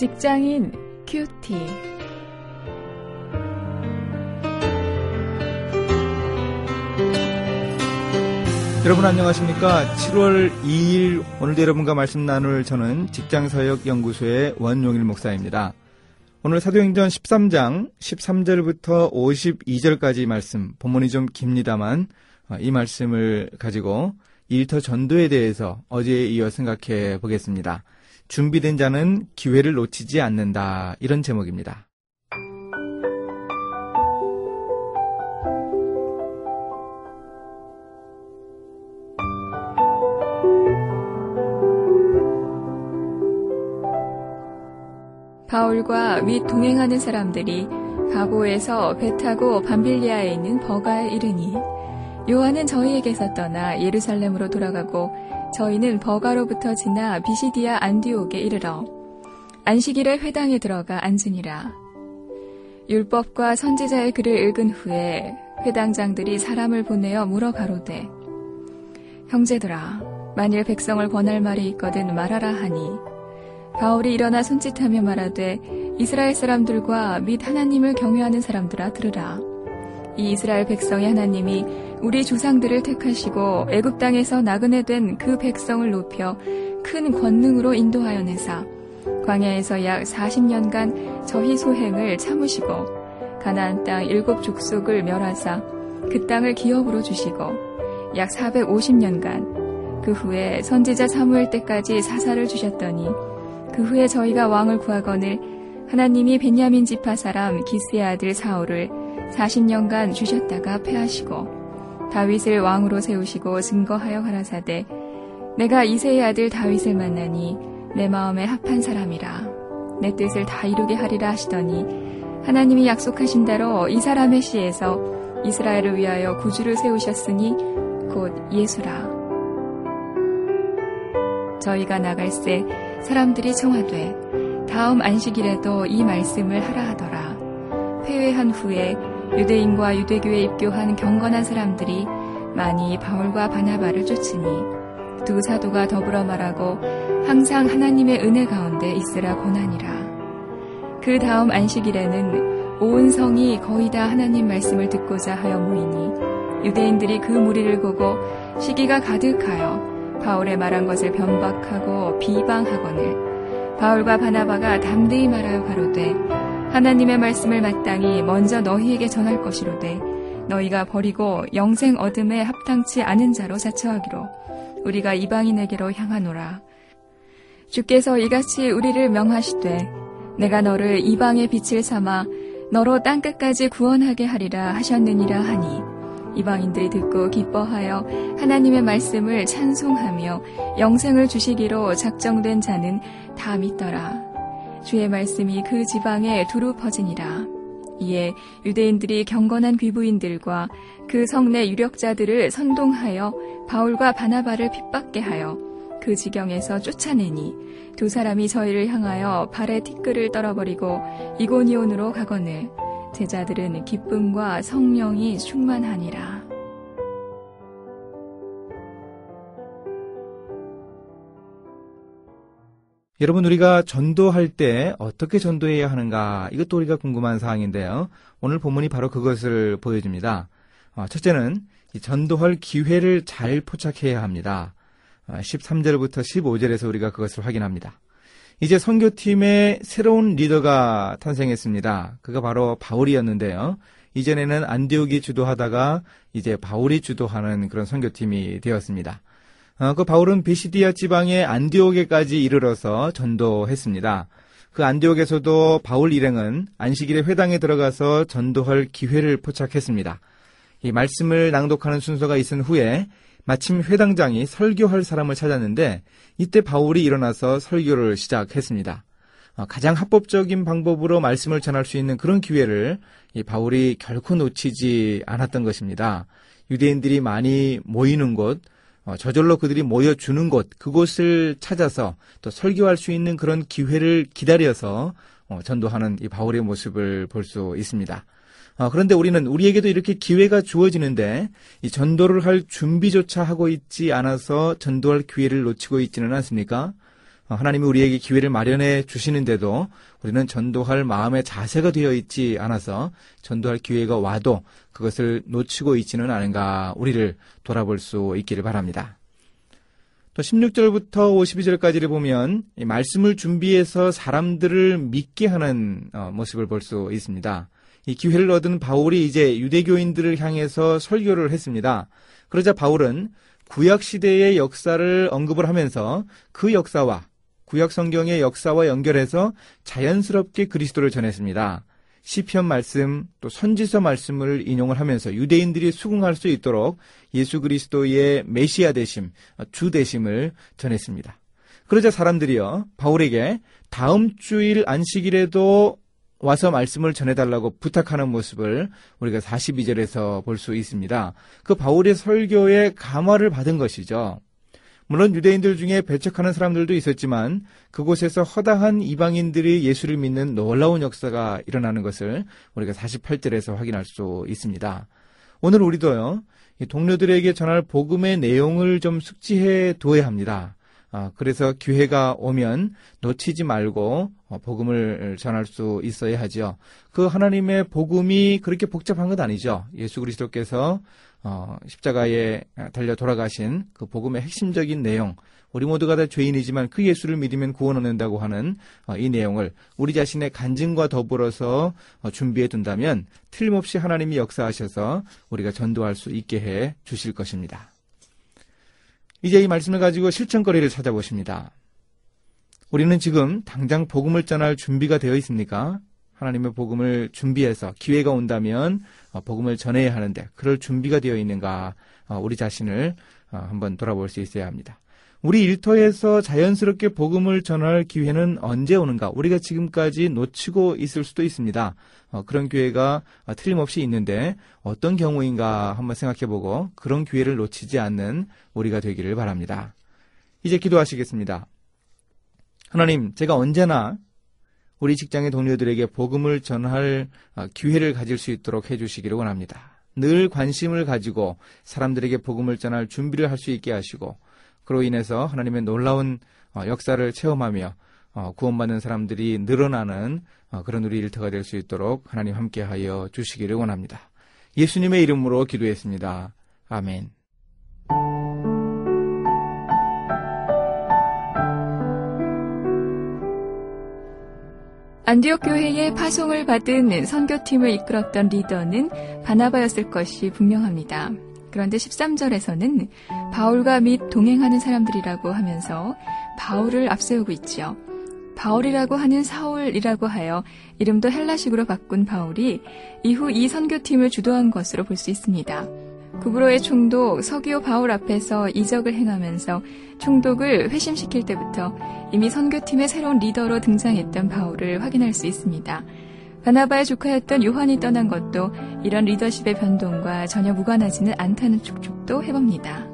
직장인 큐티. 여러분 안녕하십니까? 7월 2일 오늘도 여러분과 말씀 나눌 저는 직장사역연구소의 원용일 목사입니다. 오늘 사도행전 13장 13절부터 52절까지 말씀, 본문이 좀 깁니다만 어, 이 말씀을 가지고 일터 전도에 대해서 어제에 이어 생각해 보겠습니다. 준비된 자는 기회를 놓치지 않는다. 이런 제목입니다. 바울과 및 동행하는 사람들이 가고에서 배 타고 밤빌리아에 있는 버가에 이르니 요한은 저희에게서 떠나 예루살렘으로 돌아가고 저희는 버가로부터 지나 비시디아 안디옥에 이르러 안식일에 회당에 들어가 앉으니라. 율법과 선지자의 글을 읽은 후에 회당장들이 사람을 보내어 물어 가로되 형제들아 만일 백성을 권할 말이 있거든 말하라 하니 바울이 일어나 손짓하며 말하되 이스라엘 사람들과 및 하나님을 경외하는 사람들아 들으라. 이 이스라엘 백성의 하나님이 우리 조상들을 택하시고 애굽 땅에서 나그네 된 그 백성을 높여 큰 권능으로 인도하여 내사 광야에서 약 40년간 저희 소행을 참으시고 가나안 땅 일곱 족속을 멸하사 그 땅을 기업으로 주시고 약 450년간 그 후에 선지자 사무엘 때까지 사사를 주셨더니 그 후에 저희가 왕을 구하거늘 하나님이 베냐민 지파 사람 기스의 아들 사울을 40년간 주셨다가 패하시고 다윗을 왕으로 세우시고 증거하여 가라사대 내가 이세의 아들 다윗을 만나니 내 마음에 합한 사람이라 내 뜻을 다 이루게 하리라 하시더니 하나님이 약속하신 대로 이 사람의 시에서 이스라엘을 위하여 구주를 세우셨으니 곧 예수라 저희가 나갈 새 사람들이 청하되 다음 안식일에도 이 말씀을 하라 하더라. 회회한 후에 유대인과 유대교에 입교한 경건한 사람들이 많이 바울과 바나바를 쫓으니 두 사도가 더불어 말하고 항상 하나님의 은혜 가운데 있으라 권하니라. 그 다음 안식일에는 온 성이 거의 다 하나님 말씀을 듣고자 하여 모이니 유대인들이 그 무리를 보고 시기가 가득하여 바울의 말한 것을 변박하고 비방하거늘 바울과 바나바가 담대히 말하여 가로되 하나님의 말씀을 마땅히 먼저 너희에게 전할 것이로되 너희가 버리고 영생 얻음에 합당치 않은 자로 자처하기로 우리가 이방인에게로 향하노라 주께서 이같이 우리를 명하시되 내가 너를 이방의 빛을 삼아 너로 땅끝까지 구원하게 하리라 하셨느니라 하니 이방인들이 듣고 기뻐하여 하나님의 말씀을 찬송하며 영생을 주시기로 작정된 자는 다 믿더라. 주의 말씀이 그 지방에 두루 퍼지니라. 이에 유대인들이 경건한 귀부인들과 그 성내 유력자들을 선동하여 바울과 바나바를 핍박게 하여 그 지경에서 쫓아내니 두 사람이 저희를 향하여 발에 티끌을 떨어버리고 이고니온으로 가거늘 제자들은 기쁨과 성령이 충만하니라. 여러분 우리가 전도할 때 어떻게 전도해야 하는가 이것도 우리가 궁금한 사항인데요. 오늘 본문이 바로 그것을 보여줍니다. 어, 첫째는 전도할 기회를 잘 포착해야 합니다. 13절부터 어, 15절에서 우리가 그것을 확인합니다. 이제 선교팀의 새로운 리더가 탄생했습니다. 그가 바로 바울이었는데요. 이전에는 안디옥이 주도하다가 이제 바울이 주도하는 그런 선교팀이 되었습니다. 어, 그 바울은 비시디아 지방의 안디옥에까지 이르러서 전도했습니다. 그 안디옥에서도 바울 일행은 안식일에 회당에 들어가서 전도할 기회를 포착했습니다. 이 말씀을 낭독하는 순서가 있은 후에 마침 회당장이 설교할 사람을 찾았는데 이때 바울이 일어나서 설교를 시작했습니다. 어, 가장 합법적인 방법으로 말씀을 전할 수 있는 그런 기회를 바울이 결코 놓치지 않았던 것입니다. 유대인들이 많이 모이는 곳, 어, 저절로 그들이 모여주는 곳, 그곳을 찾아서 또 설교할 수 있는 그런 기회를 기다려서 어, 전도하는 이 바울의 모습을 볼 수 있습니다. 어, 그런데 우리는 우리에게도 이렇게 기회가 주어지는데 이 전도를 할 준비조차 하고 있지 않아서 전도할 기회를 놓치고 있지는 않습니까? 어, 하나님이 우리에게 기회를 마련해 주시는데도 우리는 전도할 마음의 자세가 되어 있지 않아서 전도할 기회가 와도 그것을 놓치고 있지는 않은가 우리를 돌아볼 수 있기를 바랍니다. 또 16절부터 52절까지를 보면 말씀을 준비해서 사람들을 믿게 하는 어, 모습을 볼 수 있습니다. 이 기회를 얻은 바울이 이제 유대교인들을 향해서 설교를 했습니다. 그러자 바울은 구약 시대의 역사를 언급을 하면서 그 역사와 구약 성경의 역사와 연결해서 자연스럽게 그리스도를 전했습니다. 시편 말씀 또 선지서 말씀을 인용을 하면서 유대인들이 수긍할 수 있도록 예수 그리스도의 메시아 되심, 주 되심을 전했습니다. 그러자 사람들이요 바울에게 다음 주일 안식일에도 와서 말씀을 전해달라고 부탁하는 모습을 우리가 42절에서 볼 수 있습니다. 그 바울의 설교에 감화를 받은 것이죠. 물론 유대인들 중에 배척하는 사람들도 있었지만 그곳에서 허다한 이방인들이 예수를 믿는 놀라운 역사가 일어나는 것을 우리가 48절에서 확인할 수 있습니다. 오늘 우리도요, 동료들에게 전할 복음의 내용을 좀 숙지해 둬야 합니다. 아, 그래서 기회가 오면 놓치지 말고 어, 복음을 전할 수 있어야 하죠. 그 하나님의 복음이 그렇게 복잡한 것 아니죠. 예수 그리스도께서 어, 십자가에 달려 돌아가신 그 복음의 핵심적인 내용, 우리 모두가 다 죄인이지만 그 예수를 믿으면 구원 얻는다고 하는 어, 이 내용을 우리 자신의 간증과 더불어서 어, 준비해 둔다면 틀림없이 하나님이 역사하셔서 우리가 전도할 수 있게 해 주실 것입니다. 이제 이 말씀을 가지고 실천거리를 찾아보십니다. 우리는 지금 당장 복음을 전할 준비가 되어 있습니까? 하나님의 복음을 준비해서 기회가 온다면 어, 복음을 전해야 하는데 그럴 준비가 되어 있는가 어, 우리 자신을 어, 한번 돌아볼 수 있어야 합니다. 우리 일터에서 자연스럽게 복음을 전할 기회는 언제 오는가? 우리가 지금까지 놓치고 있을 수도 있습니다. 그런 기회가 틀림없이 있는데 어떤 경우인가 한번 생각해보고 그런 기회를 놓치지 않는 우리가 되기를 바랍니다. 이제 기도하시겠습니다. 하나님, 제가 언제나 우리 직장의 동료들에게 복음을 전할 어, 기회를 가질 수 있도록 해주시기를 원합니다. 늘 관심을 가지고 사람들에게 복음을 전할 준비를 할 수 있게 하시고 그로 인해서 하나님의 놀라운 어, 역사를 체험하며 어, 구원받는 사람들이 늘어나는 그런 우리 일터가 될 수 있도록 하나님 함께하여 주시기를 원합니다. 예수님의 이름으로 기도했습니다. 아멘. 안디옥 교회의 파송을 받은 선교팀을 이끌었던 리더는 바나바였을 것이 분명합니다. 그런데 13절에서는 바울과 및 동행하는 사람들이라고 하면서 바울을 앞세우고 있죠. 바울이라고 하는 사울이라고 하여 이름도 헬라식으로 바꾼 바울이 이후 이 선교팀을 주도한 것으로 볼 수 있습니다. 구브로의 총독 서기오 바울 앞에서 이적을 행하면서 총독을 회심시킬 때부터 이미 선교팀의 새로운 리더로 등장했던 바울을 확인할 수 있습니다. 바나바의 조카였던 요한이 떠난 것도 이런 리더십의 변동과 전혀 무관하지는 않다는 촉촉도 해봅니다.